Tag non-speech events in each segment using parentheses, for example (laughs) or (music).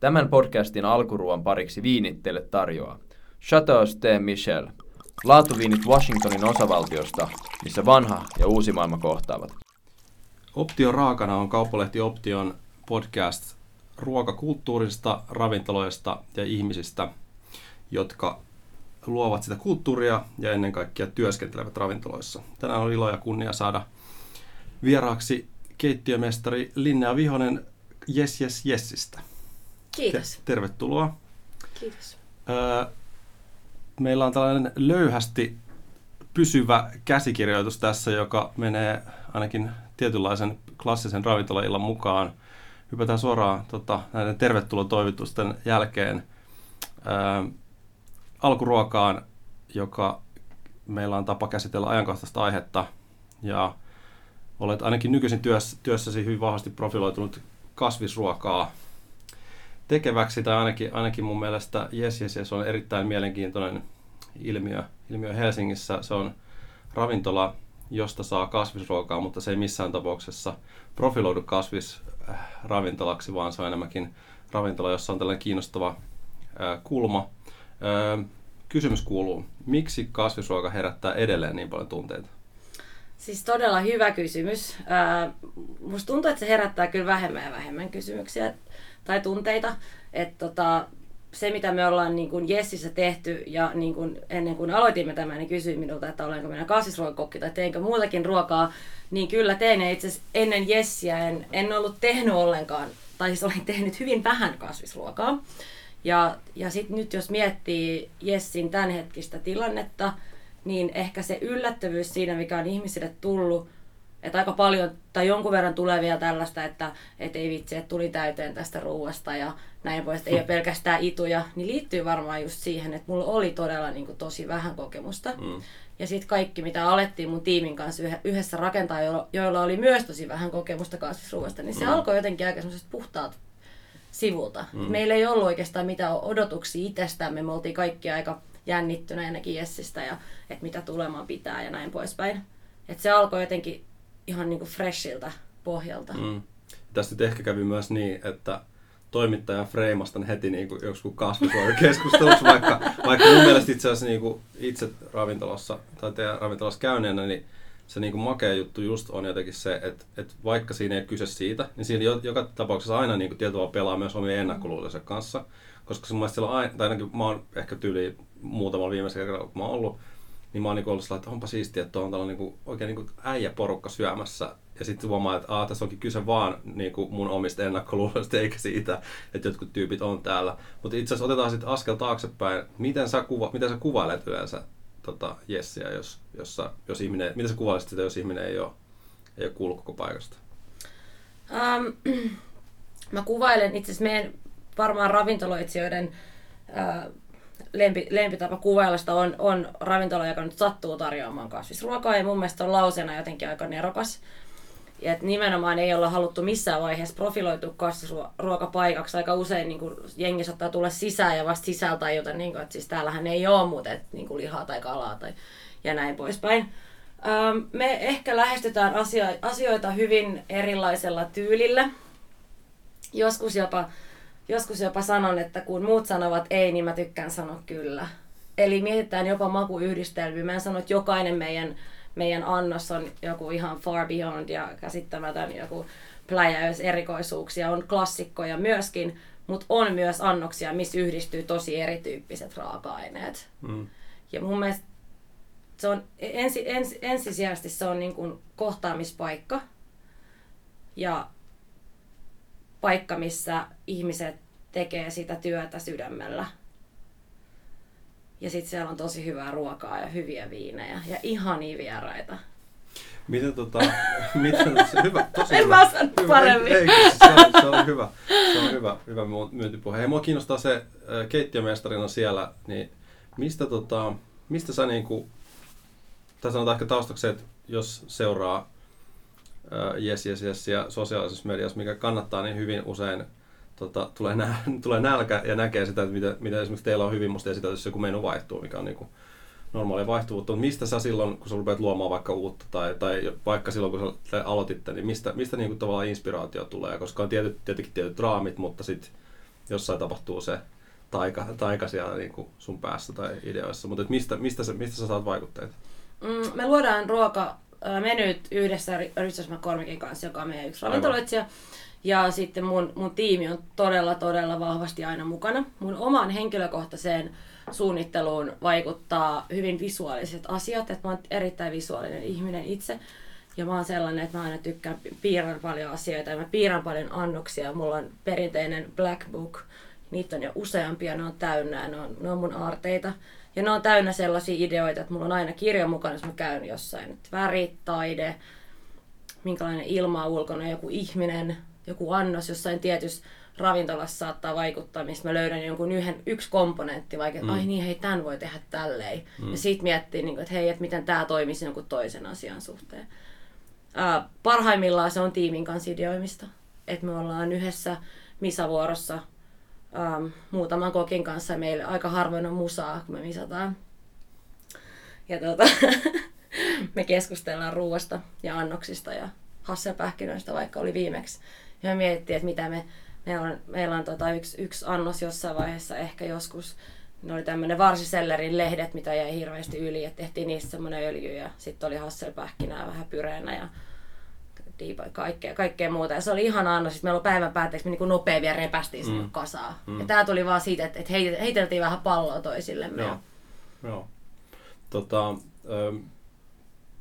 Tämän podcastin alkuruan pariksi viinit teille tarjoaa Chateau Ste Michel, laatuviinit Washingtonin osavaltiosta, missä vanha ja uusi maailma kohtaavat. Optio raakana on kauppalehti Option podcast ruokakulttuurista, ravintoloista ja ihmisistä, jotka luovat sitä kulttuuria ja ennen kaikkea työskentelevät ravintoloissa. Tänään on ilo ja kunnia saada vieraaksi keittiömestari Linnea Vihonen Yes Yes Yesistä. Kiitos. Te- tervetuloa. Kiitos. Öö, meillä on tällainen löyhästi pysyvä käsikirjoitus tässä, joka menee ainakin tietynlaisen klassisen ravintolaillan mukaan. Hypätään suoraan tota, näiden tervetulotoivitusten jälkeen öö, alkuruokaan, joka meillä on tapa käsitellä ajankohtaista aihetta. Ja olet ainakin nykyisin työssä, työssäsi hyvin vahvasti profiloitunut kasvisruokaa tekeväksi, tai ainakin, ainakin mun mielestä Yes Yes Yes on erittäin mielenkiintoinen ilmiö, ilmiö Helsingissä. Se on ravintola, josta saa kasvisruokaa, mutta se ei missään tapauksessa profiloidu kasvisravintolaksi, vaan se on enemmänkin ravintola, jossa on tällainen kiinnostava kulma. Kysymys kuuluu, miksi kasvisruoka herättää edelleen niin paljon tunteita? Siis todella hyvä kysymys. Musta tuntuu, että se herättää kyllä vähemmän ja vähemmän kysymyksiä tai tunteita. Että tota, se, mitä me ollaan niin kuin Jessissä tehty ja niin kuin ennen kuin aloitimme tämän, niin kysyin minulta, että olenko minä kasvisruokakokki tai teenkö muutakin ruokaa, niin kyllä tein. Itse ennen Jessiä en, en ollut tehnyt ollenkaan, tai siis olin tehnyt hyvin vähän kasvisruokaa. Ja, ja sitten nyt jos miettii Jessin tämänhetkistä tilannetta, niin ehkä se yllättävyys siinä, mikä on ihmisille tullut, että aika paljon tai jonkun verran tulee vielä tällaista, että et ei vitsi, että tuli täyteen tästä ruuasta ja näin pois, ei ole pelkästään ituja, niin liittyy varmaan just siihen, että mulla oli todella niin kuin, tosi vähän kokemusta. Mm. Ja sitten kaikki, mitä alettiin mun tiimin kanssa yhdessä rakentaa, joilla oli myös tosi vähän kokemusta kasvisruuasta, niin se mm. alkoi jotenkin aika semmoisesta puhtaat sivulta. Mm. Meillä ei ollut oikeastaan mitään odotuksia itsestämme, me oltiin kaikki aika jännittyneenäkin Jessistä ja että mitä tulemaan pitää ja näin poispäin. Että se alkoi jotenkin ihan niinku freshiltä pohjalta. Mm. Tästä nyt ehkä kävi myös niin, että toimittaja freimastan heti niin kuin joskus kasvisruokakeskustelussa, vaikka, vaikka mun mielestä itse asiassa niin kuin itse ravintolassa tai teidän ravintolassa käyneenä, niin se niin kuin makea juttu just on jotenkin se, että, että vaikka siinä ei kyse siitä, niin siinä joka tapauksessa aina niin kuin tietyllä pelaa myös omien ennakkoluulojensa kanssa. Koska se mun mielestä siellä aina, tai ainakin mä oon ehkä tyyli muutama viimeisen kerran, kun mä oon ollut, niin mä oon niinku ollut sellainen, että onpa siistiä, että on niinku, oikein niinku äijäporukka syömässä. Ja sitten huomaa, että Aa, tässä onkin kyse vaan niinku mun omista ennakkoluuloista, eikä siitä, että jotkut tyypit on täällä. Mutta itse asiassa otetaan sitten askel taaksepäin. Miten sä, kuva, miten sä kuvailet yleensä tota Jessiä, jos, jossa, jos ihminen, miten sä kuvailisit sitä, jos ihminen ei ole, ei ole kuullut koko paikasta? Um, (clears throat) mä kuvailen itse asiassa meidän varmaan ravintoloitsijoiden uh, lempi, lempitapa kuvailla sitä on, on ravintola, joka nyt sattuu tarjoamaan kasvisruokaa ja mun mielestä on lauseena jotenkin aika nerokas. Ja että nimenomaan ei olla haluttu missään vaiheessa profiloitua kasvisruokapaikaksi. Aika usein niin kuin, jengi saattaa tulla sisään ja vasta sisältä joten niin kuin, että siis täällähän ei ole muuten niin kuin lihaa tai kalaa tai, ja näin poispäin. Ähm, me ehkä lähestytään asioita hyvin erilaisella tyylillä. Joskus jopa joskus jopa sanon, että kun muut sanovat ei, niin mä tykkään sanoa kyllä. Eli mietitään jopa makuyhdistelmiä. Mä en sano, että jokainen meidän, meidän annos on joku ihan far beyond ja käsittämätön joku pläjäys erikoisuuksia. On klassikkoja myöskin, mutta on myös annoksia, missä yhdistyy tosi erityyppiset raaka-aineet. Mm. Ja mun mielestä se on ensi, ensi, ensisijaisesti se on niin kuin kohtaamispaikka. Ja paikka, missä ihmiset tekee sitä työtä sydämellä. Ja sitten siellä on tosi hyvää ruokaa ja hyviä viinejä ja ihania vieraita. Miten tota, (laughs) miten, se hyvä, tosi en hyvä. mä osannut paremmin. Ei, ei, se, on, se on hyvä, se on hyvä, hyvä myyntipuhe. Hei, mua kiinnostaa se keittiömestarina siellä, niin mistä, tota, mistä sä niinku, tai sanotaan ehkä taustaksi, että jos seuraa Yes Yes Yes ja sosiaalisessa mediassa, mikä kannattaa niin hyvin usein tota, tulee, nä- (laughs) tulee nälkä ja näkee sitä, että mitä, mitä esimerkiksi teillä on hyvin musta esitelty, jos joku menu vaihtuu, mikä on niin kuin normaalia vaihtuvuutta. Mutta mistä sä silloin, kun sä rupeat luomaan vaikka uutta, tai, tai vaikka silloin, kun sä aloititte, niin mistä, mistä niin kuin tavallaan inspiraatio tulee? Koska on tietyt, tietenkin tietyt raamit, mutta sitten jossain tapahtuu se taika, taika siellä niin kuin sun päässä tai ideoissa. Mutta mistä, mistä, sä, mistä sä saat vaikutteita? Mm, me luodaan ruoka menyt yhdessä Richard McCormickin kanssa, joka on meidän yksi ravintoloitsija. Ja sitten mun, mun tiimi on todella, todella vahvasti aina mukana. Mun omaan henkilökohtaiseen suunnitteluun vaikuttaa hyvin visuaaliset asiat, että mä oon erittäin visuaalinen ihminen itse. Ja mä oon sellainen, että mä aina tykkään piirrän paljon asioita ja mä piirrän paljon annoksia. Mulla on perinteinen black book, niitä on jo useampia, ne on täynnä, ne on, ne on mun aarteita. Ja ne on täynnä sellaisia ideoita, että mulla on aina kirja mukana, jos mä käyn jossain. Että värit, taide, minkälainen ilma ulkona, joku ihminen, joku annos jossain tietyssä ravintolassa saattaa vaikuttaa, missä mä löydän jonkun yhden, yksi komponentti, vaikka että mm. ai niin, hei, tämän voi tehdä tälleen. Mm. Ja sitten miettii, niin kuin, että hei, että miten tämä toimisi jonkun toisen asian suhteen. Ää, parhaimmillaan se on tiimin kanssa ideoimista. Että me ollaan yhdessä misavuorossa ähm, muutaman kokin kanssa ja meillä aika harvoin on musaa, kun me misataan. Ja tuota, (laughs) me keskustellaan ruoasta ja annoksista ja hasselpähkinöistä, vaikka oli viimeksi. Ja me mietittiin, että mitä me, meillä on, meillä on tota yksi, yksi annos jossain vaiheessa, ehkä joskus, ne oli tämmöinen varsisellerin lehdet, mitä jäi hirveästi yli, että tehtiin niistä semmoinen öljy ja sitten oli hasselpähkinää vähän pyreenä ja diipa, kaikkea, kaikkea muuta. Ja se oli ihan anna, siis meillä on päivän päätteeksi, me niin nopea vielä repästiin sinne mm. kasaan. Mm. Ja tämä tuli vaan siitä, että, että heiteltiin vähän palloa toisillemme. Joo. Joo. Tota, ähm,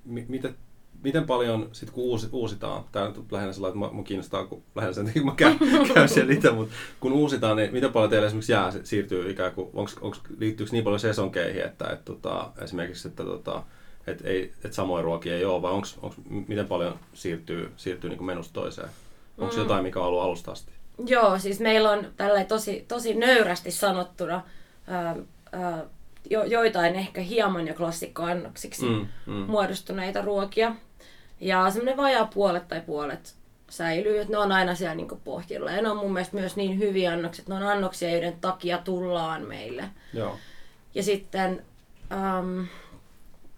miten, miten paljon sit kun uusi, uusitaan, tämä on lähinnä sellainen, että mua kiinnostaa, kun lähinnä sen takia, kun mä käyn, (laughs) käyn siellä itse, mutta kun uusitaan, niin miten paljon teille esimerkiksi jää siirtyy ikään kuin, onks, onks, liittyykö niin paljon sesonkeihin, että, että tota, esimerkiksi, että tota, että ei, et samoja ruokia ei ole, vai onks, onks, miten paljon siirtyy, siirtyy niin menusta toiseen? Onko mm. jotain, mikä on ollut alusta asti? Joo, siis meillä on tällä tosi, tosi nöyrästi sanottuna ää, ää, jo, joitain ehkä hieman jo klassikkoannoksiksi mm, mm. muodostuneita ruokia. Ja semmoinen vajaa puolet tai puolet säilyy, että ne on aina siellä niin pohjilla. Ja ne on mun mielestä myös niin hyviä annoksia, että ne on annoksia, joiden takia tullaan meille. Joo. Ja sitten ähm,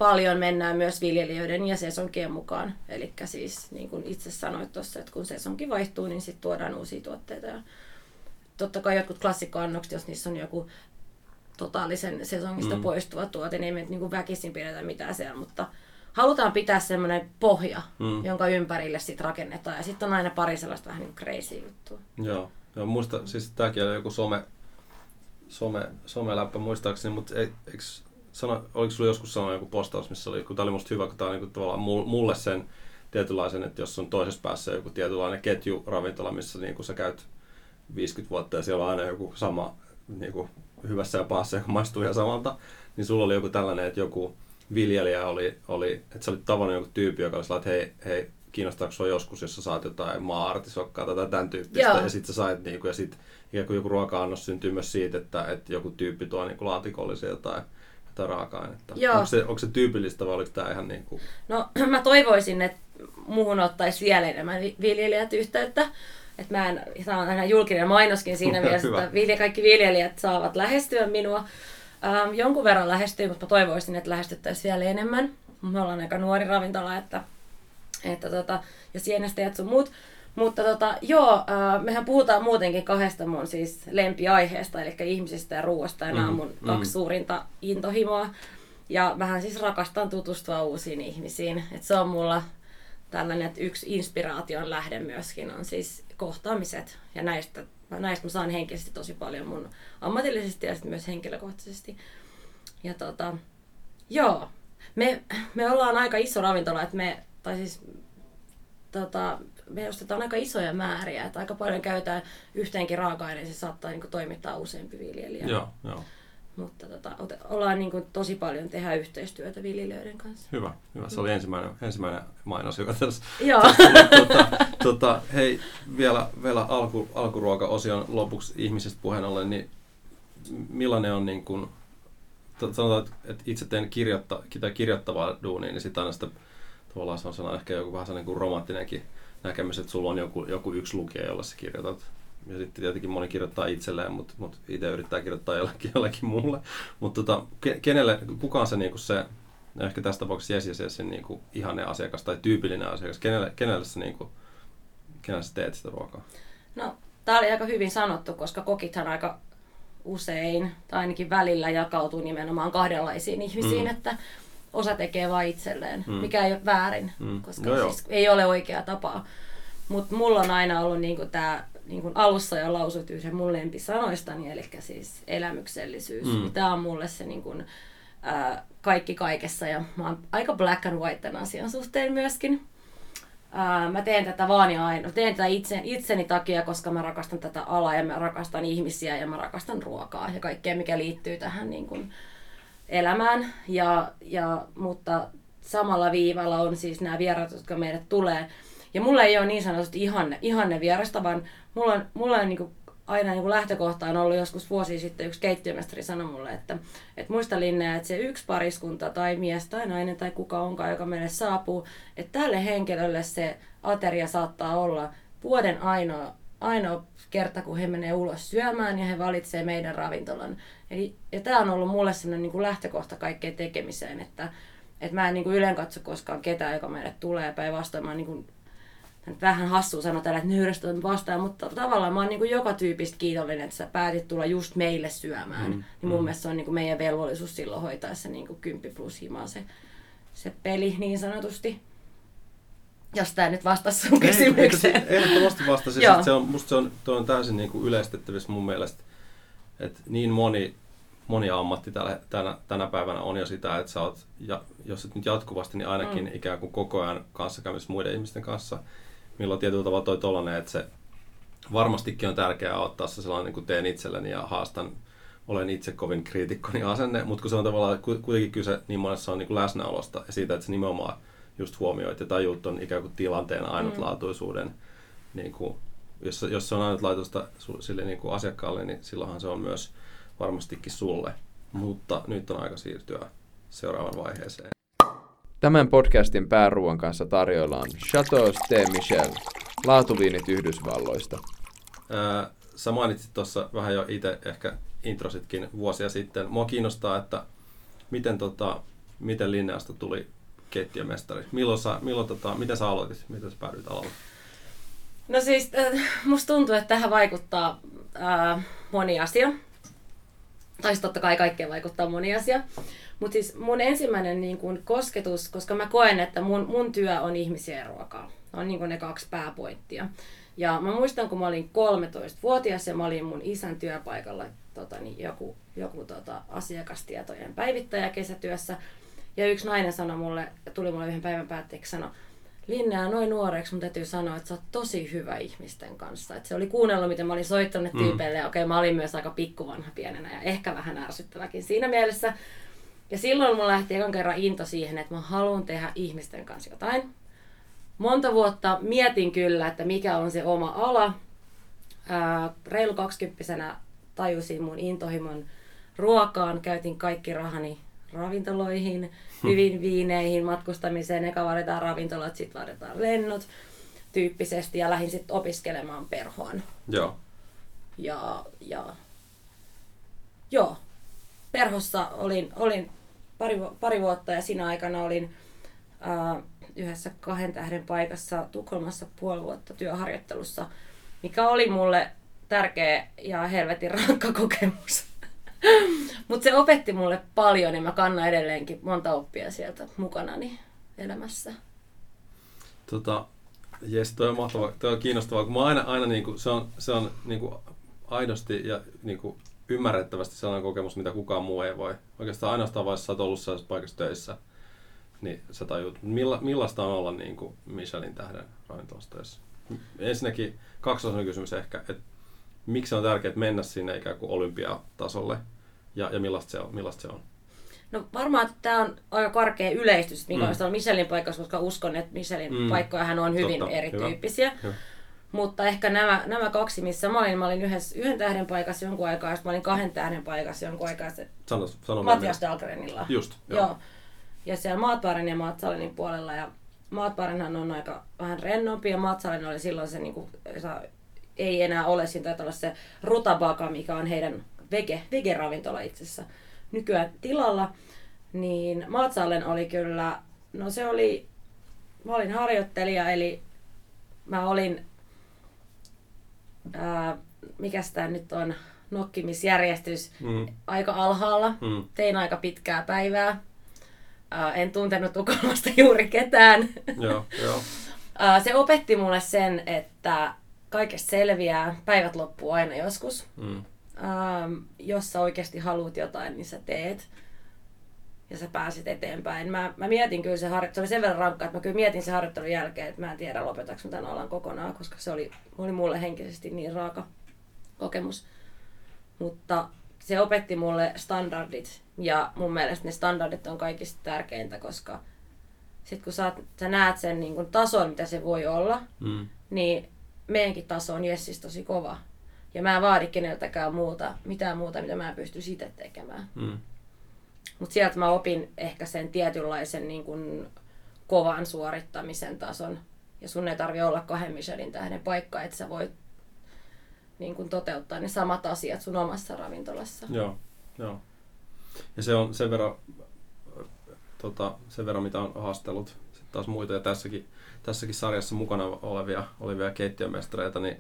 paljon mennään myös viljelijöiden ja sesonkien mukaan. Eli siis niin kuin itse sanoit tuossa, että kun sesonki vaihtuu, niin sitten tuodaan uusia tuotteita. Ja totta kai jotkut klassikkoannokset, jos niissä on joku totaalisen sesongista mm. poistuva tuote, niin ei me niin väkisin pidetä mitään siellä, mutta halutaan pitää semmoinen pohja, mm. jonka ympärille sitten rakennetaan. Ja sitten on aina pari sellaista vähän niin crazy juttua. Joo, Joo muista, siis tämäkin oli joku some, some, someläppä muistaakseni, mutta ei, eikö sano, oliko sulla joskus sanoa joku postaus, missä oli, kun tämä oli musta hyvä, kun tämä on niin tavallaan mulle sen tietynlaisen, että jos on toisessa päässä joku tietynlainen ketju ravintola, missä niin kuin sä käyt 50 vuotta ja siellä on aina joku sama niin kuin hyvässä ja pahassa, joka maistuu ihan samalta, niin sulla oli joku tällainen, että joku viljelijä oli, oli että sä olit tavannut joku tyyppi, joka oli sellainen, että hei, hei kiinnostaako sua joskus, jos sä saat jotain maa-artisokkaa tai tämän tyyppistä, Joo. ja sitten sä sait, niin kuin, ja ikään kuin joku ruoka-annos syntyy myös siitä, että, että joku tyyppi tuo niin kuin laatikollisia jotain sitä raaka-ainetta. Joo. Onko se, onko se tyypillistä vai oliko tämä ihan niin kuin... No (clears throat) mä toivoisin, että muuhun ottaisi vielä enemmän viljelijät yhteyttä. Että mä en, tämä on aina julkinen mainoskin siinä (laughs) mielessä, että vilja, kaikki viljelijät saavat lähestyä minua. Ähm, jonkun verran lähestyy, mutta mä toivoisin, että lähestyttäisiin vielä enemmän. Me ollaan aika nuori ravintola, että, että tota, ja sienestäjät sun muut. Mutta tota, joo, äh, mehän puhutaan muutenkin kahdesta mun siis lempiaiheesta, eli ihmisistä ja ruoasta, ja mm, nämä on mun mm. kaksi suurinta intohimoa. Ja vähän siis rakastan tutustua uusiin ihmisiin. Et se on mulla tällainen, että yksi inspiraation lähde myöskin on siis kohtaamiset. Ja näistä, näistä mä saan henkisesti tosi paljon mun ammatillisesti ja myös henkilökohtaisesti. Ja tota, joo, me, me ollaan aika iso ravintola, että me, tai siis tota, me ostetaan aika isoja määriä, että aika paljon käytetään yhteenkin raaka-aineeseen, se saattaa niin kuin, toimittaa useampi viljelijä. Joo, joo. Mutta tota, ollaan niin kuin, tosi paljon tehdä yhteistyötä viljelijöiden kanssa. Hyvä, hyvä. Se oli ensimmäinen, ensimmäinen mainos, joka tässä, (laughs) Joo. tota, tota, hei, vielä, vielä alku, alkuruoka-osion lopuksi ihmisestä puheen ollen, niin millainen on niin kuin, sanotaan, että itse teen kirjoitta, kirjoittavaa duunia, niin sitten aina sitä tavallaan se on ehkä joku vähän sellainen kuin romanttinenkin näkemys, että sulla on joku, joku yksi lukija, jolla sä kirjoitat. Ja sitten tietenkin moni kirjoittaa itselleen, mutta, mutta itse yrittää kirjoittaa jollekin, jollekin muulle. Mutta tota, kenelle, kuka on se, niin kuin se no ehkä tässä tapauksessa Jes ja sen niin kuin ihanne asiakas tai tyypillinen asiakas, kenelle, kenelle, sä, niin kuin, kenelle sä teet sitä ruokaa? No, tämä oli aika hyvin sanottu, koska kokithan aika usein, tai ainakin välillä jakautuu nimenomaan kahdenlaisiin ihmisiin, mm. että osa tekee vain itselleen, mm. mikä ei ole väärin, mm. koska no siis ei ole oikea tapa. Mutta mulla on aina ollut niinku tämä niinku alussa jo lausut yhden mun lempisanoistani, eli siis elämyksellisyys. Mm. Tämä on mulle se niinku, ää, kaikki kaikessa, ja mä oon aika black and white tämän asian suhteen myöskin. Ää, mä teen tätä vaan ja aina. Teen tätä itse, itseni takia, koska mä rakastan tätä alaa ja mä rakastan ihmisiä ja mä rakastan ruokaa ja kaikkea, mikä liittyy tähän niin kuin, elämään. Ja, ja, mutta samalla viivalla on siis nämä vierat, jotka meille tulee. Ja mulla ei ole niin sanotusti ihanne, ihanne vierasta, vaan mulla on, mulla on niin aina niin lähtökohta on ollut joskus vuosi sitten yksi keittiömestari sanoi mulle, että, että muista Linnea, että se yksi pariskunta tai mies tai nainen tai kuka onkaan, joka meille saapuu, että tälle henkilölle se ateria saattaa olla vuoden ainoa, ainoa kerta, kun he menee ulos syömään ja he valitsee meidän ravintolan. Eli, ja tämä on ollut mulle sellainen niin kuin lähtökohta kaikkeen tekemiseen, että, että mä en niin kuin ylen katso koskaan ketään, joka meille tulee. Päinvastoin mä niin kuin vähän hassu sanoa tällä, että nöyrästä vastaan, mutta tavallaan mä oon niin joka tyypistä kiitollinen, että sä päätit tulla just meille syömään. Mm, niin mun mm. mielestä se on niin meidän velvollisuus silloin hoitaa se niin 10 plus himaa se, se peli niin sanotusti. Jos tämä nyt vastasi sun kysymykseen. Ehdottomasti vastasi. se on, musta se on, on täysin niin kuin yleistettävissä mun mielestä. Että niin moni, moni ammatti tällä, tänä, tänä päivänä on jo sitä, että sä oot, ja, jos et nyt jatkuvasti, niin ainakin mm. ikään kuin koko ajan kanssakäymissä muiden ihmisten kanssa – milloin tietyllä tavalla toi tollanen, että se varmastikin on tärkeää ottaa se sellainen, niin kuin teen itselleni ja haastan, olen itse kovin kriitikkoni asenne, mutta kun se on tavallaan kuitenkin kyse niin monessa on niin kuin läsnäolosta ja siitä, että se nimenomaan just huomioit ja tajuut on ikään kuin tilanteen ainutlaatuisuuden, mm. niin kuin, jos, jos se on ainutlaatuista sille niin kuin asiakkaalle, niin silloinhan se on myös varmastikin sulle. Mutta nyt on aika siirtyä seuraavaan vaiheeseen. Tämän podcastin pääruuan kanssa tarjoillaan Chateau de Michel, laatuviinit Yhdysvalloista. Ää, sä mainitsit tuossa vähän jo itse ehkä intrositkin vuosia sitten. Mua kiinnostaa, että miten, tota, miten Linneasta tuli keittiömestari. Milloin sä, milloin, tota, miten sä aloitit? Miten sä päädyit alalle? No siis, äh, musta tuntuu, että tähän vaikuttaa äh, moni asia. Tai siis totta kai kaikkeen vaikuttaa moni asia. Mutta siis mun ensimmäinen niin kun, kosketus, koska mä koen, että mun, mun työ on ihmisiä ruokaa. On niin ne kaksi pääpointtia. Ja mä muistan, kun mä olin 13-vuotias ja mä olin mun isän työpaikalla tota, niin joku, joku tota, asiakastietojen päivittäjä kesätyössä. Ja yksi nainen sanoi mulle, tuli mulle yhden päivän päätteeksi sanoi, Linnea, noin nuoreksi mun täytyy sanoa, että sä oot tosi hyvä ihmisten kanssa. Et se oli kuunnellut, miten mä olin soittanut mm. tyypeille ja okei, okay, mä olin myös aika pikkuvanha pienenä ja ehkä vähän ärsyttäväkin siinä mielessä. Ja silloin mulla lähti ekan kerran into siihen, että mä haluan tehdä ihmisten kanssa jotain. Monta vuotta mietin kyllä, että mikä on se oma ala. Ää, reilu kaksikymppisenä tajusin mun intohimon ruokaan. Käytin kaikki rahani ravintoloihin, hmm. hyvin viineihin, matkustamiseen. Eka vaaditaan ravintolat, sitten vaaditaan lennot tyyppisesti ja lähdin sitten opiskelemaan perhoon. Joo. Ja, ja joo, perhossa olin, olin pari, pari vuotta ja siinä aikana olin äh, yhdessä kahden tähden paikassa Tukholmassa puoli vuotta työharjoittelussa, mikä oli mulle tärkeä ja helvetin rankka kokemus. (laughs) Mutta se opetti mulle paljon ja mä kannan edelleenkin monta oppia sieltä mukanani elämässä. Tota, jes, toi on mahtavaa, toi on kiinnostavaa, kun mä aina, aina niinku, se on, se on niinku aidosti ja niinku ymmärrettävästi sellainen kokemus, mitä kukaan muu ei voi. Oikeastaan ainoastaan vaiheessa sä oot ollut sellaisessa paikassa töissä, niin sä tajut, milla, millaista on olla niin kuin Michelin tähden ravintolassa töissä. Ensinnäkin kaksosainen kysymys ehkä, että miksi on tärkeää mennä sinne ikään kuin olympiatasolle ja, ja millaista, se on, millaista se on? No varmaan tämä on aika karkea yleistys, mikä mm. on Michelin paikassa, koska uskon, että Michelin mm. paikkoja on hyvin Totta, erityyppisiä. Hyvä. Hyvä. Mutta ehkä nämä, nämä kaksi, missä mä olin, mä olin yhdessä, yhden tähden paikassa jonkun aikaa, ja mä olin kahden tähden paikassa jonkun aikaa. Se sano, sano Matias Dahlgrenilla. Just, joo. joo. Ja siellä Maatbaaren ja Maatsalenin puolella. Ja Maatbaarenhan on aika vähän rennompi, ja Maatsalen oli silloin se, niin kuin, ei enää ole, siinä taitaa olla se Rutabaka, mikä on heidän vege, vege-ravintola itse asiassa nykyään tilalla. Niin Maatsalen oli kyllä, no se oli, mä olin harjoittelija, eli mä olin ää, mikäs tämä nyt on, nokkimisjärjestys Mm. aika alhaalla. Mm. Tein aika pitkää päivää. Ää, en tuntenut Tukholmasta (laughs) juuri ketään. Joo, joo. Ää, se opetti mulle sen, että kaikesta selviää, päivät loppuu aina joskus. Mm. Ähm, jos sä oikeasti haluat jotain, niin sä teet. Ja sä pääsit eteenpäin. Mä, mä mietin kyllä se harjoittelu, se oli sen verran rankkaa, että mä kyllä mietin sen harjoittelun jälkeen, että mä en tiedä lopetaks mä tämän alan kokonaan, koska se oli, oli mulle henkisesti niin raaka kokemus. Mutta se opetti mulle standardit ja mun mielestä ne standardit on kaikista tärkeintä, koska sit kun sä, sä näet sen niin kun tason, mitä se voi olla, Mm. niin meidänkin taso on Jessis tosi kova. Ja mä en vaadi keneltäkään muuta, mitään muuta, mitä mä en pysty itse tekemään. Mm. Mutta sieltä mä opin ehkä sen tietynlaisen niin kun, kovan suorittamisen tason. Ja sun ei tarvi olla kahden Michelin tähden paikka, että sä voit niin kun, toteuttaa ne samat asiat sun omassa ravintolassa. Joo, joo. Ja se on sen verran, tota, sen verran mitä on haastellut sit taas muita ja tässäkin, tässäkin sarjassa mukana olevia, olevia keittiömestareita, niin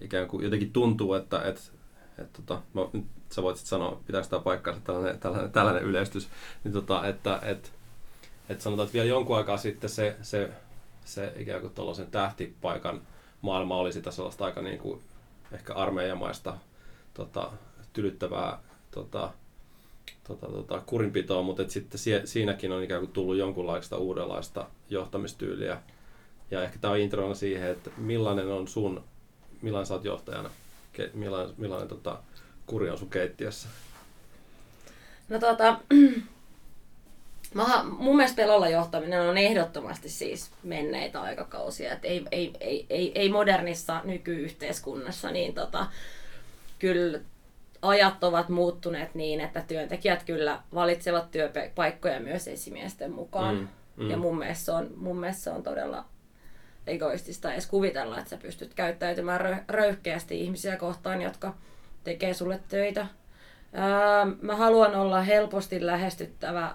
ikään kuin jotenkin tuntuu, että et, et, tota, mä, nyt sä voit sanoa, pitääkö tämä paikkansa tällainen, tällainen, tällainen yleistys, niin tota, että et, et sanotaan, että vielä jonkun aikaa sitten se, se, se ikään kuin tuollaisen tähtipaikan maailma oli sitä sellaista aika niin kuin ehkä armeijamaista tota, tylyttävää tota, tota, tota, kurinpitoa, mutta et sitten siinäkin on ikään kuin tullut jonkunlaista uudenlaista johtamistyyliä. Ja ehkä tämä on introna siihen, että millainen on sun, millainen sä oot johtajana, ke, millainen, millainen tota, kuri on sun keittiössä. No tota, (clears throat) mä, mun mielestä pelolla johtaminen on ehdottomasti siis menneitä aikakausia. Et ei, ei, ei, ei, ei modernissa nykyyhteiskunnassa, niin tota, kyllä ajat ovat muuttuneet niin, että työntekijät kyllä valitsevat työpaikkoja myös esimiesten mukaan. Mm, mm. Ja mun mielestä, se on, mun mielestä se on todella egoistista edes kuvitella, että sä pystyt käyttäytymään rö- röyhkeästi ihmisiä kohtaan, jotka tekee sulle töitä. Ää, mä haluan olla helposti lähestyttävä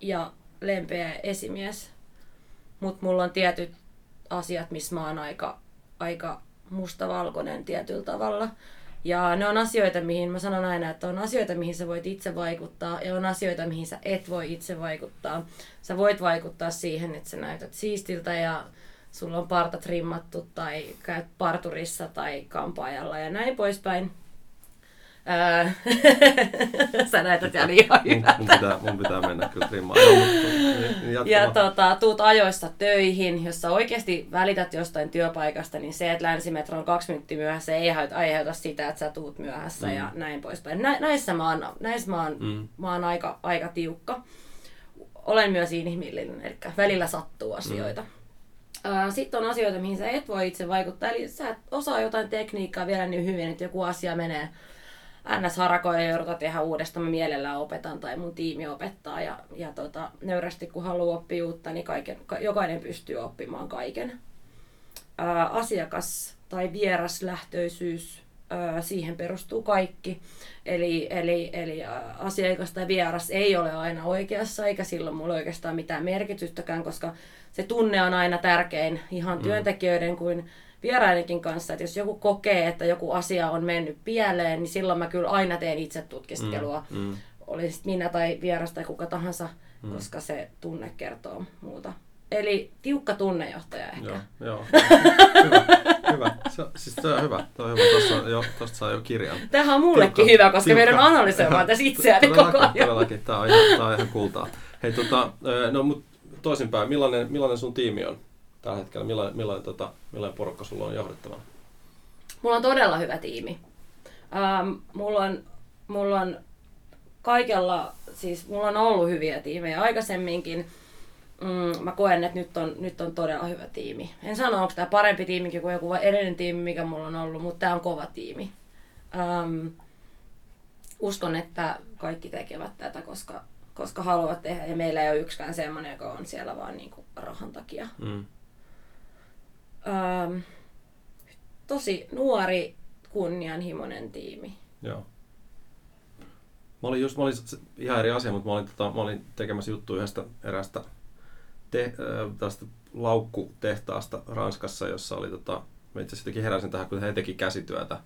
ja lempeä esimies, mutta mulla on tietyt asiat, missä mä oon aika, aika mustavalkoinen tietyllä tavalla. Ja ne on asioita, mihin mä sanon aina, että on asioita, mihin sä voit itse vaikuttaa ja on asioita, mihin sä et voi itse vaikuttaa. Sä voit vaikuttaa siihen, että sä näytät siistiltä ja sulla on parta trimmattu tai käyt parturissa tai kampaajalla ja näin poispäin. Ää, (laughs) sä näytät ihan ihan Mun, mun, pitää, mun pitää mennä kyllä trimmaan. Niin, Ja jatkamaan. tota, tuut ajoissa töihin, jos sä oikeasti välität jostain työpaikasta, niin se, että länsimetro on kaksi minuuttia myöhässä, ei aiheuta, sitä, että sä tuut myöhässä mm. ja näin poispäin. Nä, näissä mä oon, näissä mä oon, Mm. mm. mä oon aika, aika tiukka. Olen myös inhimillinen, eli välillä sattuu asioita. Mm. Sitten on asioita, mihin sä et voi itse vaikuttaa. Eli sä et osaa jotain tekniikkaa vielä niin hyvin, että joku asia menee ns. harakoja ja joudutaan tehdä uudestaan. Mä mielellään opetan tai mun tiimi opettaa. Ja, ja tota, nöyrästi kun haluaa oppia uutta, niin kaiken, ka- jokainen pystyy oppimaan kaiken. Ää, asiakas- tai vieraslähtöisyys, siihen perustuu kaikki. Eli, eli, eli asiakas tai vieras ei ole aina oikeassa, eikä silloin mulla oikeastaan mitään merkitystäkään, koska se tunne on aina tärkein ihan työntekijöiden kuin vieraidenkin kanssa, että jos joku kokee, että joku asia on mennyt pieleen, niin silloin mä kyllä aina teen itse tutkiskelua. Mm, mm. Oli minä tai vieras tai kuka tahansa, mm. koska se tunne kertoo muuta. Eli tiukka tunnejohtaja ehkä. Joo, joo. hyvä, hyvä. Se, siis se on hyvä. Tuo on hyvä. Tuossa on jo, tosta saa jo kirjan. Tämähän on mullekin Tiukka- hyvä, koska tiukka. meidän analysoimaan tässä itseäni koko ajan. Todellakin, tämä on, ihan, tää on ihan kultaa. Hei, tota, no mut toisinpäin, millainen, millainen sun tiimi on tällä hetkellä? Millainen, millainen, tota, millainen porukka sulla on johdettavana? Mulla on todella hyvä tiimi. Ähm, mulla, on, mulla on kaikella, siis mulla on ollut hyviä tiimejä aikaisemminkin. Mm, mä koen, että nyt on, nyt on todella hyvä tiimi. En sano, onko tämä parempi tiimi kuin joku edellinen tiimi, mikä mulla on ollut, mutta tämä on kova tiimi. Ähm, uskon, että kaikki tekevät tätä, koska, koska haluavat tehdä. Ja meillä ei ole yksikään semmoinen, joka on siellä vaan niinku rahan takia. Mm. Ähm, tosi nuori, kunnianhimoinen tiimi. Joo. Mä olin just, mä olin ihan eri asia, mutta mä olin, tota, mä olin tekemässä juttu yhdestä erästä te, tästä laukkutehtaasta Ranskassa, jossa oli tota, mä itse asiassa heräsin tähän, kun he teki käsityötä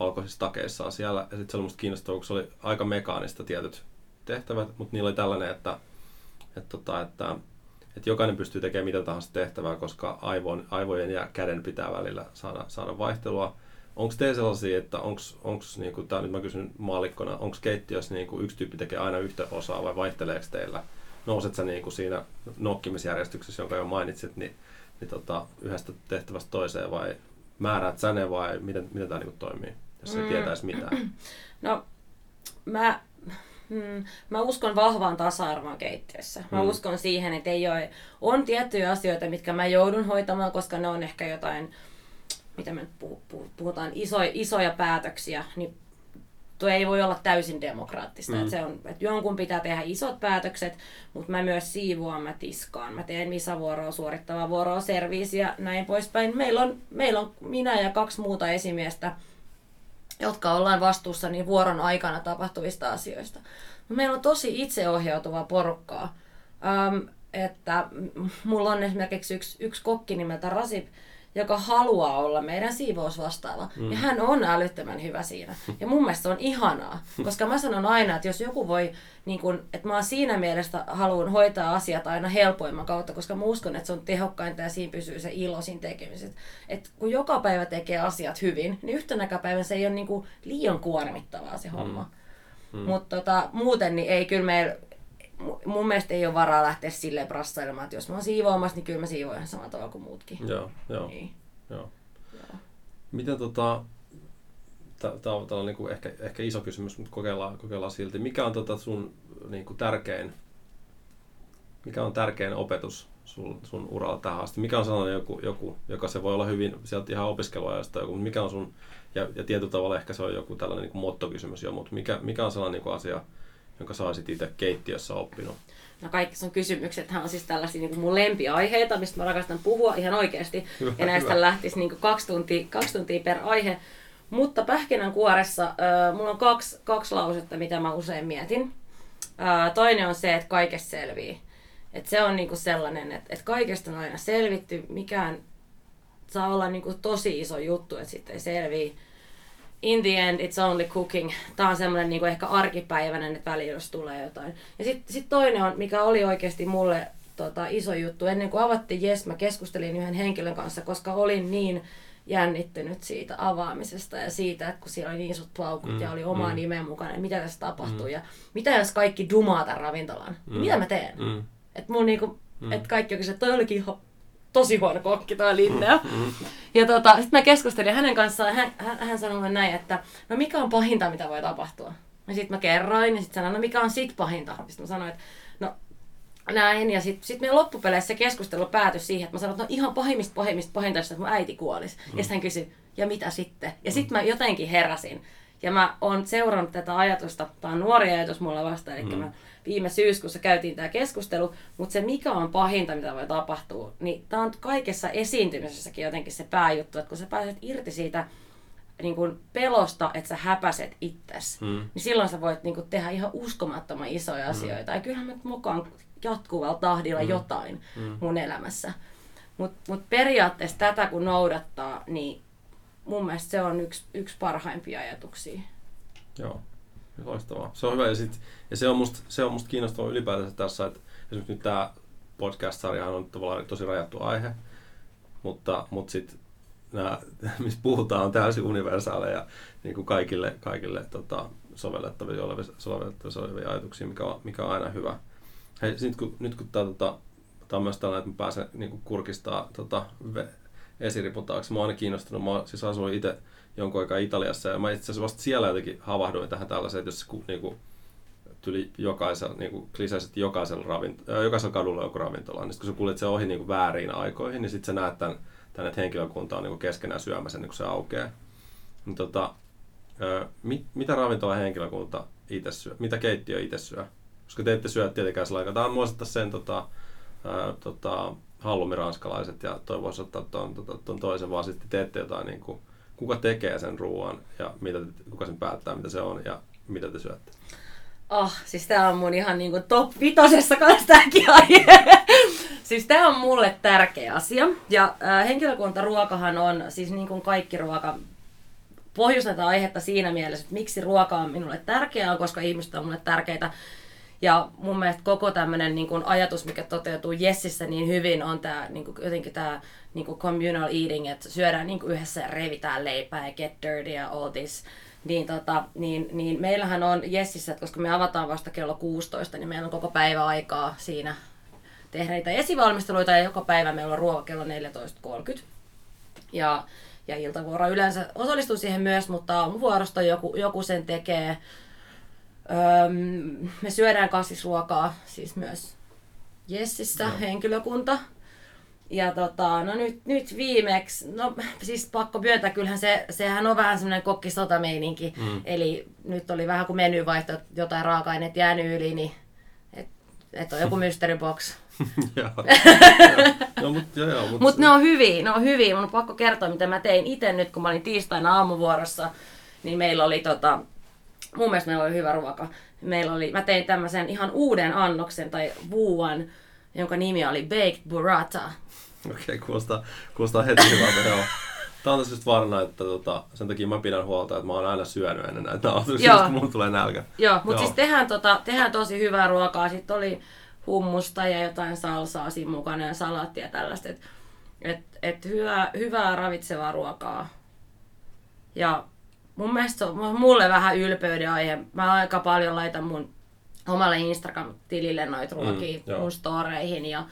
valkoisissa takeissaan siellä. Ja sitten se oli musta kiinnostavaa, kun se oli aika mekaanista tietyt tehtävät, mutta niillä oli tällainen, että, että, tota, että, että, että jokainen pystyy tekemään mitä tahansa tehtävää, koska aivon, aivojen ja käden pitää välillä saada, saada vaihtelua. Onko teillä sellaisia, että onko, niinku, tää nyt mä kysyn maalikkona, onko keittiössä niinku, yksi tyyppi tekee aina yhtä osaa vai vaihteleeko teillä? Nouset sä niinku siinä nokkimisjärjestyksessä, jonka jo mainitsit, niin, niin tota, yhdestä tehtävästä toiseen vai määräät sä ne vai miten, miten tämä niinku toimii, jos ei mm. tietäisi mitään? (clears throat) No, mä, mm, mä uskon vahvaan tasa-arvoon keittiössä. Mä mm. uskon siihen, että ei ole, on tiettyjä asioita, mitkä mä joudun hoitamaan, koska ne on ehkä jotain mitä me puhutaan, iso, isoja päätöksiä, niin tuo ei voi olla täysin demokraattista. Mm. Että se on, että jonkun pitää tehdä isot päätökset, mutta mä myös siivoan, mä tiskaan. Mä teen misavuoroa, suorittavaa vuoroa, serviisiä näin poispäin. Meillä on, meillä on minä ja kaksi muuta esimiestä, jotka ollaan vastuussa niin vuoron aikana tapahtuvista asioista. Meillä on tosi itseohjautuvaa porukkaa. Ähm, että mulla on esimerkiksi yksi, yksi kokki nimeltä Rasip, joka haluaa olla meidän siivousvastaava. Mm. Ja hän on älyttömän hyvä siinä. Ja mun mielestä se on ihanaa, koska mä sanon aina, että jos joku voi, niin kun, että mä siinä mielessä haluan hoitaa asiat aina helpoimman kautta, koska mä uskon, että se on tehokkainta ja siinä pysyy se ilo siinä tekemisessä. Että kun joka päivä tekee asiat hyvin, niin yhtenä päivänä se ei ole niin kuin liian kuormittavaa se homma. Mm. Mm. Mutta tota, muuten niin ei kyllä meillä mun mielestä ei ole varaa lähteä silleen brassailemaan, että jos mä oon siivoamassa, niin kyllä mä siivoan ihan samalla tavalla kuin muutkin. Joo, joo. Niin. joo. joo. Miten tota, tämä on, on niinku ehkä, ehkä iso kysymys, mutta kokeillaan, kokeillaan silti. Mikä on tota sun niinku tärkein, mikä on tärkein opetus sun, sun uralla tähän asti? Mikä on sellainen joku, joku, joka se voi olla hyvin sieltä ihan opiskeluajasta joku, mutta mikä on sun, ja, ja tietyllä tavalla ehkä se on joku tällainen niin mottokysymys jo, mutta mikä, mikä on sellainen niin asia, jonka sä olisit itse keittiössä oppinut? No kaikki sun kysymykset on siis tällaisia niin kuin mun lempiaiheita, mistä mä rakastan puhua ihan oikeasti. Hyvä, ja näistä hyvä. lähtisi niin kuin kaksi, tuntia, kaksi tuntia per aihe. Mutta pähkinänkuoressa äh, mulla on kaksi, kaksi lausetta, mitä mä usein mietin. Äh, toinen on se, että kaikesta selvii. Et se on niinku sellainen, että et kaikesta on aina selvitty. Mikään saa olla niinku tosi iso juttu, että sitten ei selvii in the end it's only cooking. Tämä on semmoinen niin ehkä arkipäiväinen, että väliin jos tulee jotain. Ja sitten sit toinen on, mikä oli oikeasti mulle tota, iso juttu. Ennen kuin avattiin Yes, mä keskustelin yhden henkilön kanssa, koska olin niin jännittynyt siitä avaamisesta ja siitä, että kun siellä oli niin isot paukut mm, ja oli oma mm. nimen mukana, että mitä tässä tapahtuu mm. ja mitä jos kaikki dumaa tämän ravintolan, mm. mitä mä teen? Mm. Että mun niinku, mm. et kaikki on että toi olikin ihan tosi huono kokki toi Linnea. Mm, mm. Ja tota, sitten mä keskustelin hänen kanssaan hän, hän, hän sanoi näin, että no mikä on pahinta, mitä voi tapahtua? Ja sitten mä kerroin ja sitten sanoin, no mikä on sit pahinta? Sitten mä sanoin, että no näin. Ja sitten sit meidän loppupeleissä keskustelu päätyi siihen, että mä sanoin, että no ihan pahimmista pahimmista pahinta, että mun äiti kuolisi. Mm. Ja sitten hän kysyi, ja mitä sitten? Ja sitten mä jotenkin heräsin. Ja mä oon seurannut tätä ajatusta, tämä on nuori ajatus mulla vasta, eli mm. mä viime syyskuussa käytiin tämä keskustelu, mutta se mikä on pahinta, mitä voi tapahtua, niin tämä on kaikessa esiintymisessäkin jotenkin se pääjuttu, että kun sä pääset irti siitä niin kuin pelosta, että sä häpäset itsesi, mm. niin silloin sä voit niin kuin, tehdä ihan uskomattoman isoja mm. asioita. Ja kyllähän mä mukaan jatkuvalla tahdilla mm. jotain mm. mun elämässä. Mutta mut periaatteessa tätä kun noudattaa, niin mun mielestä se on yksi, yksi parhaimpia ajatuksia. Joo. Loistavaa. Se on hyvä ja, sit, ja se on musta, se on musta kiinnostavaa ylipäätänsä tässä, että esimerkiksi nyt tämä podcast-sarjahan on tavallaan tosi rajattu aihe, mutta, mutta sitten nämä, (laughs) missä puhutaan, on täysin universaaleja niin kuin kaikille, kaikille tota, sovellettavia, olevia, sovellettavia olevia ajatuksia, mikä on, mikä on aina hyvä. Hei, nyt kun, nyt kun tämä, tota, on myös tällainen, että mä pääsen niin kuin kurkistaa tota, esiripun taakse, mä oon aina kiinnostunut, mä siis asuin itse jonkun aikaa Italiassa. Ja mä itse asiassa vasta siellä jotenkin havahduin tähän tällaiseen, että jos niinku, tuli jokaisella, niinku, kliseisesti jokaisella, ravint- äh, jokaisella kadulla joku ravintola, niin kun sä kuljet se ohi niinku väärin aikoihin, niin sitten sä näet tämän, tämän että henkilökunta on niinku keskenään syömässä, niin kun se aukeaa. Niin, tota, mit, mitä ravintola henkilökunta itse syö? Mitä keittiö itse syö? Koska te ette syö tietenkään sillä aikaa. Tämä on sen tota, äh, tota, hallumiraanskalaiset ja toivoisin ottaa tuon, tuon, toisen, vaan sitten teette jotain niin kuin, kuka tekee sen ruoan ja mitä, kuka sen päättää, mitä se on ja mitä te syötte? Oh, siis tää on mun ihan niinku top vitosessa kanssa tääkin aihe. Siis tämä on mulle tärkeä asia. Ja äh, henkilökuntaruokahan on, siis niin kuin kaikki ruoka, pohjustetaan aihetta siinä mielessä, että miksi ruoka on minulle tärkeää, koska ihmiset on mulle tärkeitä. Ja mun mielestä koko tämmöinen niin kuin ajatus, mikä toteutuu Jessissä niin hyvin, on tämä niin kuin, jotenkin tämä niin kuin communal eating, että syödään niin kuin yhdessä ja revitään leipää ja get dirty ja all this. Niin, tota, niin, niin meillähän on Jessissä, että koska me avataan vasta kello 16, niin meillä on koko päivä aikaa siinä tehdä niitä esivalmisteluita ja joka päivä meillä on ruoka kello 14.30. Ja, ja iltavuoro yleensä osallistuu siihen myös, mutta aamuvuorosta joku, joku sen tekee. Öm, me syödään kasvisruokaa, siis myös Jessissä Joo. henkilökunta. Ja tota, no nyt, nyt viimeksi, no siis pakko myöntää, kyllähän se, sehän on vähän semmoinen kokkisotameininki. Mm. Eli nyt oli vähän kuin menyvaihto, jotain raaka-aineet jäänyt yli, niin että et on joku (laughs) mystery box. (laughs) joo. (laughs) no, mut, joo, joo, mut, Mutta ne on hyviä, ne on hyviä. Mun on pakko kertoa, mitä mä tein itse nyt, kun mä olin tiistaina aamuvuorossa. Niin meillä oli tota, mun mielestä meillä oli hyvä ruoka. Meillä oli, mä tein tämmöisen ihan uuden annoksen tai vuuan, jonka nimi oli Baked Burrata. Okei, okay, kuulostaa, kuulostaa heti hyvältä, joo. Tämä on siis varna, että tota, sen takia mä pidän huolta, että mä oon aina syönyt ennen näitä nauhoituksia, Joo. kun mulla tulee nälkä. Joo, mutta siis tehdään, tota, tehdään tosi hyvää ruokaa. Sitten oli hummusta ja jotain salsaa siinä mukana ja salaattia ja tällaista. Et, et, et hyvää, hyvää ravitsevaa ruokaa. Ja mun mielestä se on mulle vähän ylpeyden aihe. Mä aika paljon laitan mun omalle Instagram-tilille noita ruokia Mm, joo. mun storeihin ja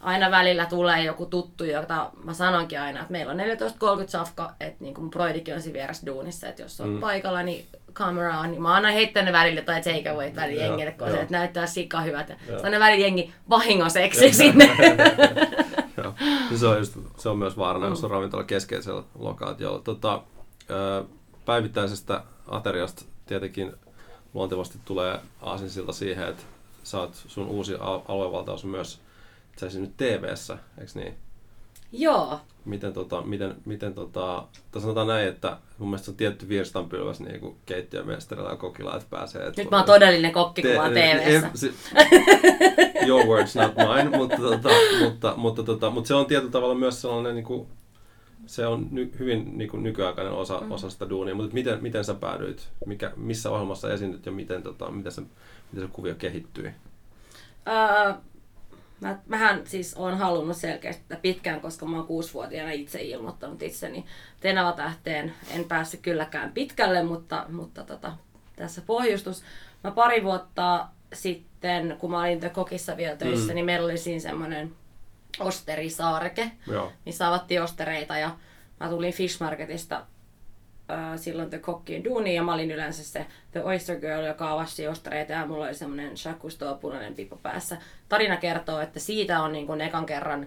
aina välillä tulee joku tuttu, jota mä sanonkin aina, että meillä on 14.30 safka, että niin mun broidikin on siinä vieressä duunissa, että jos on Mm. mm. paikalla, niin kamera on, niin mä oon aina heittänyt välillä tai takeaway välillä Joo, jengille, kun se että näyttää sika hyvät. Ja Joo. sitten aina välillä jengi vahingoseksi sinne. (laughs) Joo. Ja Se, on just, se on myös vaarana, jos on ravintola keskeisellä lokaatiolla. Tota, ö, päivittäisestä ateriasta tietenkin luontevasti tulee aasinsilta siihen, että oot, sun uusi al- aluevaltaus myös itse asiassa nyt TV-ssä, eikö niin? Joo, Miten, tota, miten, miten tota, tai sanotaan näin, että mun mielestä se on tietty virstanpylväs niin kuin keittiömestarilla ja kokilla, että pääsee. Että nyt mä oon todellinen kokki, kun mä Te- TV-ssä. en- se- Your words, not mine, mutta, tota, mutta, mutta, tota, mutta se on tietyllä tavalla myös sellainen, niin kuin, se on ny, hyvin niin kuin nykyaikainen osa, mm. osa sitä duunia, mutta miten, miten sä päädyit, mikä, missä ohjelmassa esiinnyt ja miten, tota, miten, se, miten se kuvio kehittyi? Öö, mä, mähän siis oon halunnut selkeästi pitkään, koska mä oon kuusivuotiaana itse ilmoittanut itseni Tenava-tähteen. En päässyt kylläkään pitkälle, mutta, mutta tota, tässä pohjustus. Mä pari vuotta sitten, kun mä olin Kokissa vielä töissä, mm. niin meillä oli siinä semmoinen osterisaareke, Joo, missä avattiin ostereita ja mä tulin Fish Marketista ää, silloin The Kokkiin duuniin ja mä olin yleensä se The Oyster Girl, joka avasi ostereita ja mulla oli semmoinen Cousteau punainen pipo päässä. Tarina kertoo, että siitä on niin kuin ekan kerran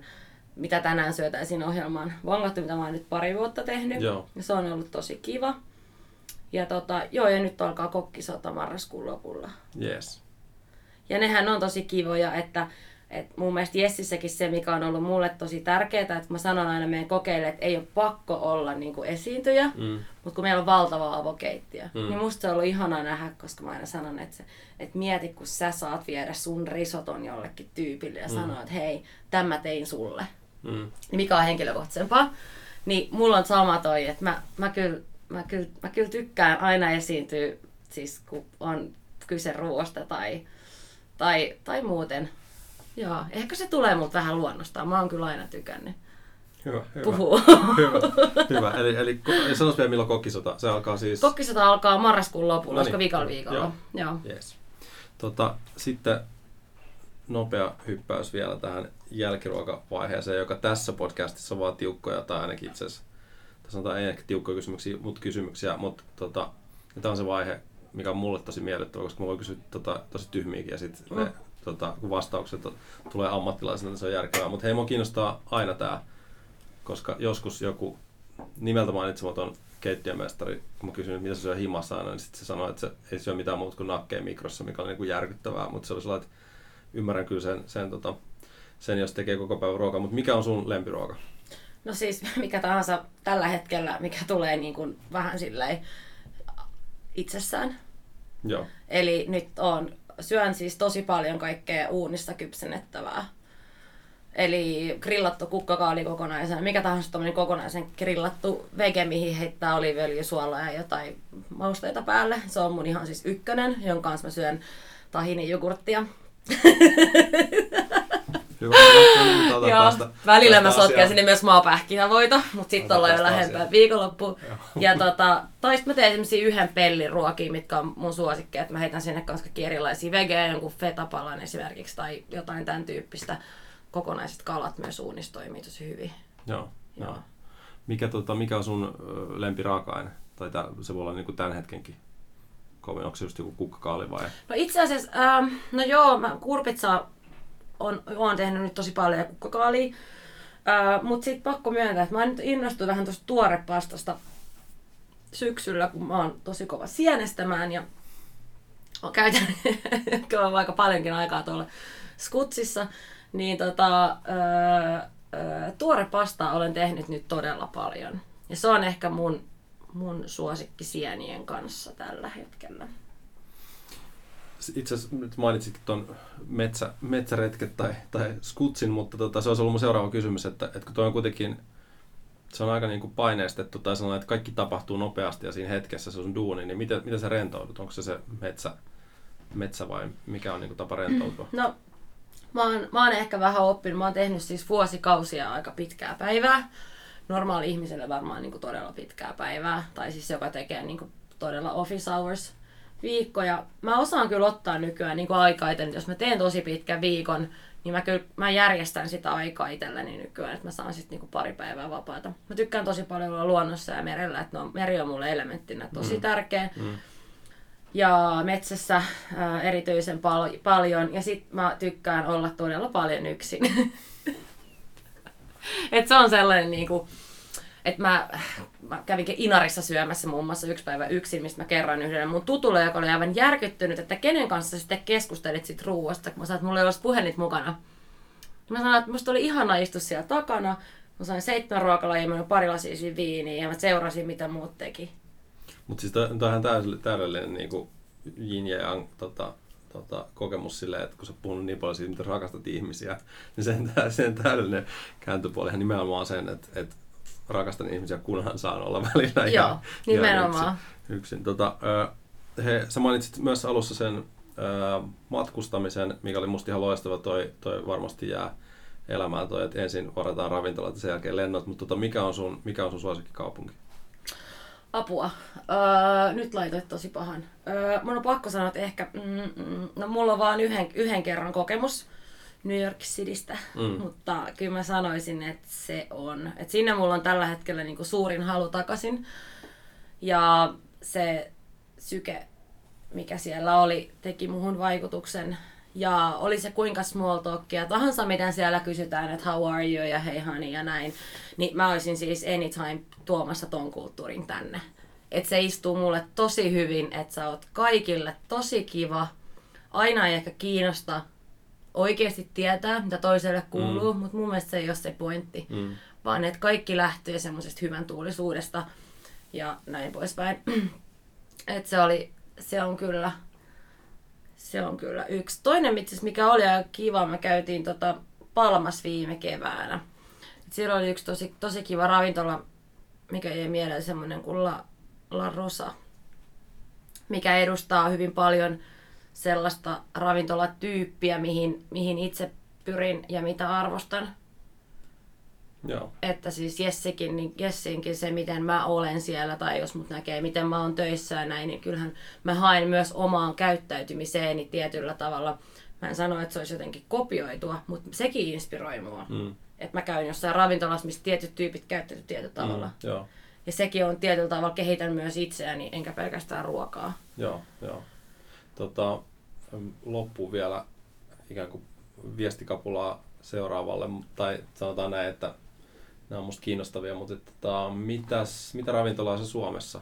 mitä tänään syötäisiin ohjelmaan vangattu, mitä mä oon nyt pari vuotta tehnyt. Joo. Ja se on ollut tosi kiva. Ja tota, joo, ja nyt alkaa kokkisota marraskuun lopulla. yes. Ja nehän on tosi kivoja, että, että mun mielestä Jessissäkin se, mikä on ollut mulle tosi tärkeää, että mä sanon aina meidän kokeille, että ei ole pakko olla niin kuin esiintyjä, Mm. mutta kun meillä on valtava avokeittiö, Mm. mm. niin musta se on ollut ihanaa nähdä, koska mä aina sanon, että, se, että mieti, kun sä saat viedä sun risoton jollekin tyypille ja mm. sanoa, että hei, tämä tein sulle. Mm. Niin mikä on henkilökohtaisempaa. Niin mulla on sama toi, että mä, mä, kyllä, mä, kyllä, mä kyllä tykkään aina esiintyä, siis kun on kyse ruoasta tai, tai, tai muuten. Joo, ehkä se tulee multa vähän luonnostaan. Mä oon kyllä aina tykännyt Hyvä, hyvä. puhua. Hyvä, hyvä. (laughs) Eli, eli sanois vielä milloin kokkisota. Se alkaa siis... Kokkisota alkaa marraskuun lopulla, No niin. viikolla viikolla. Joo. Joo. Yes. Tota, sitten nopea hyppäys vielä tähän jälkiruokavaiheeseen, joka tässä podcastissa vaan tiukkoja, tai ainakin itse asiassa, sanotaan ei ehkä tiukkoja kysymyksiä, mutta kysymyksiä, mutta tota, tämä on se vaihe, mikä on mulle tosi miellyttävä, koska mä voin kysyä tota, tosi tyhmiäkin, ja sitten Mm. ne tota, kun vastaukset tulee ammattilaisena, niin se on järkevää. Mutta hei, mua kiinnostaa aina tämä, koska joskus joku nimeltä mainitsematon keittiömestari, kun mä kysyin, mitä se syö himassa aina, niin sitten se sanoi, että se ei syö mitään muuta kuin nakkeja mikrossa, mikä oli niin kuin järkyttävää, mutta se oli sellainen, että ymmärrän kyllä sen, sen, tota, sen jos tekee koko päivän ruokaa, mutta mikä on sun lempiruoka? No siis (laughs) mikä tahansa tällä hetkellä, mikä tulee niin kuin vähän silleen itsessään. Joo. Eli nyt on, syön siis tosi paljon kaikkea uunista kypsennettävää. Eli grillattu kukkakaali kokonaisen, mikä tahansa tämmöinen kokonaisen grillattu vege, mihin heittää oliiviöljysuolaa ja jotain mausteita päälle. Se on mun ihan siis ykkönen, jonka kanssa mä syön tahini-jogurttia. (laughs) Hyvä. Niin, Joo, tästä, välillä mä tästä sotken asiaa. sinne myös maapähkinävoita, mutta sitten ollaan jo lähempää viikonloppu. Ja tota, tai sit mä teen semmosia yhden pellin ruokia, mitkä on mun suosikkeja, että mä heitän sinne kanssa kaikki erilaisia vegejä, jonkun fetapalan esimerkiksi, tai jotain tämän tyyppistä. Kokonaiset kalat myös uunissa toimii tosi hyvin. Joo, joo. Joo. Mikä, tota, mikä on sun lempiraaka-aine? Tai tää, se voi olla niinku tämän hetkenkin kovin. Onko se just joku kukkakaali vai? No itse asiassa, ähm, no joo, mä kurpitsaa on, oon tehnyt nyt tosi paljon kukkakaalia. Äh, Mutta sitten pakko myöntää, että mä nyt innostuin vähän tuosta tuorepastasta syksyllä, kun mä oon tosi kova sienestämään ja käytän (laughs) käytän aika paljonkin aikaa tuolla skutsissa. Niin tota, öö, öö, tuorepastaa olen tehnyt nyt todella paljon. Ja se on ehkä mun, mun suosikki sienien kanssa tällä hetkellä. Itse asiassa nyt mainitsitkin tuon metsä, metsäretket tai, tai skutsin, mutta tota, se olisi ollut mun seuraava kysymys, että, että kun toi on kuitenkin se on aika niin kuin paineistettu tai sellainen, että kaikki tapahtuu nopeasti ja siinä hetkessä se on duuni, niin miten, miten sä rentoudut? Onko se se metsä, metsä vai mikä on niin kuin tapa rentoutua? No, mä oon, mä oon ehkä vähän oppinut. Mä oon tehnyt siis vuosikausia aika pitkää päivää. Normaali ihmiselle varmaan niin kuin todella pitkää päivää. Tai siis joka tekee niin kuin todella office hours viikkoja. Mä osaan kyllä ottaa nykyään niin kuin aikaa itselleni. Jos mä teen tosi pitkän viikon, niin mä, kyllä, mä järjestän sitä aikaa itselleni nykyään, että mä saan sitten niinku pari päivää vapaata. Mä tykkään tosi paljon olla luonnossa ja merellä, että no, meri on mulle elementtinä tosi mm. tärkeä. Mm. Ja metsässä ää, erityisen pal- paljon. Ja sit mä tykkään olla todella paljon yksin. (laughs) Et se on sellainen niinku, että mä, mä kävinkin Inarissa syömässä muun muassa yksi päivä yksin, mistä mä kerroin yhdelle mun tutulle, joka oli aivan järkyttynyt, että kenen kanssa sitten keskustelit sit ruuasta, kun mä sanoin, että mulla ei olisi puhelit mukana. Mä sanoin, että musta oli ihana istua siellä takana. Mä sain seitsemän ruokalajia, mä pari lasia viiniä ja mä seurasin, mitä muut teki. Mutta siis ihan täydellinen, niin kuin ja yang tota, tota, kokemus silleen, että kun sä puhunut niin paljon siitä, miten rakastat ihmisiä, niin sen, sen täydellinen kääntöpuolihan nimenomaan sen, että, että rakastan ihmisiä, kunhan saan olla välillä Joo, ihan, nimenomaan. yksin. yksin. Tota, he, sä mainitsit myös alussa sen ö, matkustamisen, mikä oli musta ihan loistava, toi, toi varmasti jää elämään toi, että ensin varataan ravintolat ja sen jälkeen lennot, mutta tota, mikä, on sun, mikä on sun suosikkikaupunki? Apua. Öö, nyt laitoit tosi pahan. Öö, mun on pakko sanoa, että ehkä, mm, mm, no mulla on vaan yhden, yhden kerran kokemus New York Citystä, Mm. mutta kyllä mä sanoisin, että se on. Että sinne mulla on tällä hetkellä niinku suurin halu takaisin. Ja se syke, mikä siellä oli, teki muhun vaikutuksen. Ja oli se kuinka small talkia tahansa, miten siellä kysytään, että how are you ja hei honey ja näin. Niin mä olisin siis anytime tuomassa ton kulttuurin tänne. Että se istuu mulle tosi hyvin, että sä oot kaikille tosi kiva. Aina ei ehkä kiinnosta oikeasti tietää, mitä toiselle kuuluu, mm. mutta mun mielestä se ei ole se pointti. Mm. Vaan että kaikki lähtee semmoisesta hyvän tuulisuudesta ja näin poispäin. (clears throat) Et se oli, se on kyllä, se on kyllä yksi. Toinen itse mikä oli aika kiva, me käytiin tota Palmas viime keväänä. Et siellä oli yksi tosi, tosi kiva ravintola, mikä jäi mieleen semmoinen kuin La, La Rosa, mikä edustaa hyvin paljon sellaista ravintolatyyppiä, mihin, mihin itse pyrin ja mitä arvostan. Joo. Että siis Jessikin, niin Jessinkin se, miten mä olen siellä, tai jos mut näkee, miten mä oon töissä ja näin, niin kyllähän mä haen myös omaan käyttäytymiseeni tietyllä tavalla. Mä en sano, että se olisi jotenkin kopioitua, mutta sekin inspiroi mua. Mm. Että mä käyn jossain ravintolassa, missä tietyt tyypit käyttäytyy tietyllä tavalla. Mm. Joo. Ja sekin on tietyllä tavalla kehitän myös itseäni, enkä pelkästään ruokaa. Joo, joo. Tota, loppuun vielä ikään kuin viestikapulaa seuraavalle, tai sanotaan näin, että nämä on musta kiinnostavia, mutta että, tota, mitäs, mitä ravintolaa sä Suomessa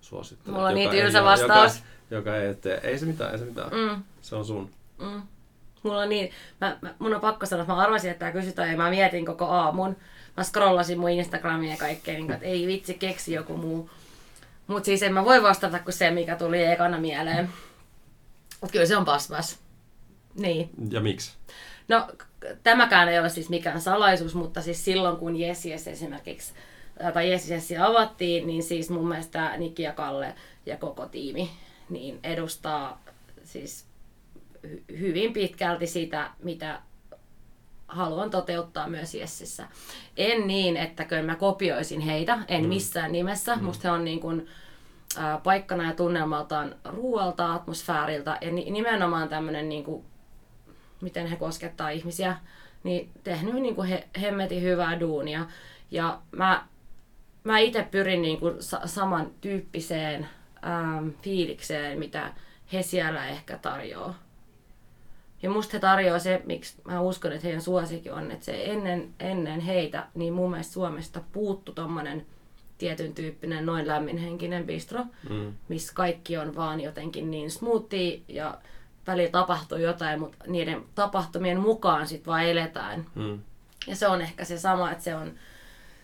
suosittelet? Mulla on niin tylsä vastaus. Joka, joka ei tee. Ei se mitään, ei se mitään. Mm. Se on sun. Mm. Mulla on niin, mä, mä, mun on pakko sanoa, että mä arvasin, että tää kysytään ja mä mietin koko aamun. Mä scrollasin mun Instagramia ja kaikkea, niin kuin, että ei vitsi, keksi joku muu. Mut siis en mä voi vastata kuin se, mikä tuli ekana mieleen. Mut kyllä se on paspas. Niin. Ja miksi? No, tämäkään ei ole siis mikään salaisuus, mutta siis silloin kun Yes Yes esimerkiksi tai Yes Yes avattiin, niin siis mun mielestä Nikki ja Kalle ja koko tiimi niin edustaa siis hy- hyvin pitkälti sitä, mitä haluan toteuttaa myös Jessissä. En niin, että kyllä mä kopioisin heitä, en mm. missään nimessä. Mm. Musta he on niin kuin, paikkana ja tunnelmaltaan ruoalta, atmosfääriltä ja ni- nimenomaan tämmöinen, niin kuin, miten he koskettaa ihmisiä, niin tehnyt niin kuin he, hemmetin hyvää duunia. Ja mä, mä itse pyrin niin kuin sa- samantyyppiseen äm, fiilikseen, mitä he siellä ehkä tarjoaa. Ja musta he tarjoaa se, miksi mä uskon, että heidän suosikin on, että se ennen, ennen heitä, niin mun mielestä Suomesta puuttu tommonen tietyn tyyppinen noin lämminhenkinen bistro, mm. missä kaikki on vaan jotenkin niin smoothie ja välillä tapahtuu jotain, mutta niiden tapahtumien mukaan sitten vaan eletään. Mm. Ja se on ehkä se sama, että se on,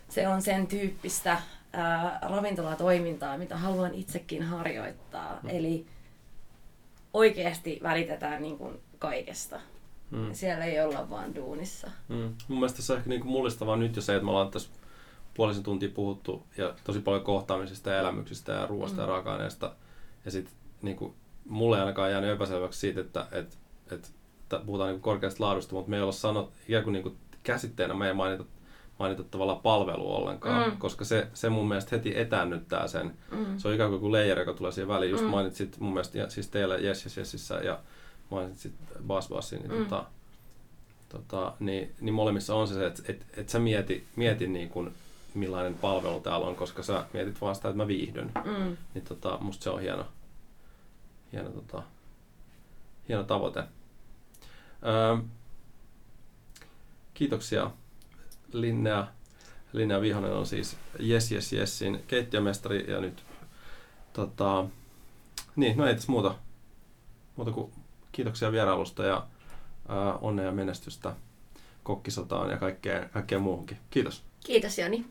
se on sen tyyppistä ää, ravintolatoimintaa, mitä haluan itsekin harjoittaa. Mm. Eli oikeasti välitetään niin kuin kaikesta. Mm. Siellä ei olla vaan duunissa. Mm. Mun mielestä se on ehkä niinku mullistavaa nyt jo se, että me ollaan tässä puolisen tuntia puhuttu ja tosi paljon kohtaamisista ja elämyksistä ja ruoasta mm. ja raaka-aineesta. Ja sitten niinku, mulle ei ainakaan jäänyt epäselväksi siitä, että et, et, puhutaan niinku korkeasta laadusta, mutta me ei olla sanot, ikään kuin niinku käsitteenä me ei mainita, mainita tavallaan palvelu ollenkaan, mm. koska se, se mun mielestä heti etännyttää sen. Mm. Se on ikään kuin joku leijeri, joka tulee siihen väliin. Just mm. mainitsit mun mielestä ja, siis teillä Yes Yes Yesissä ja mainitsit Bass Bassin, niin, mm. tota, tota, niin, niin molemmissa on se, että et, et sä mieti, mieti niin kuin, millainen palvelu täällä on, koska sä mietit vaan sitä, että mä viihdyn. Mm. Niin tota, musta se on hieno, hieno, tota, hieno tavoite. Öö, kiitoksia Linnea. Linnea Vihonen on siis Yes Yes Yesin keittiömestari ja nyt tota, niin, no ei tässä muuta, muuta kuin kiitoksia vierailusta ja ää, onnea ja menestystä kokkisotaan ja kaikkea, kaikkea muuhunkin. Kiitos. Kiitos Joni.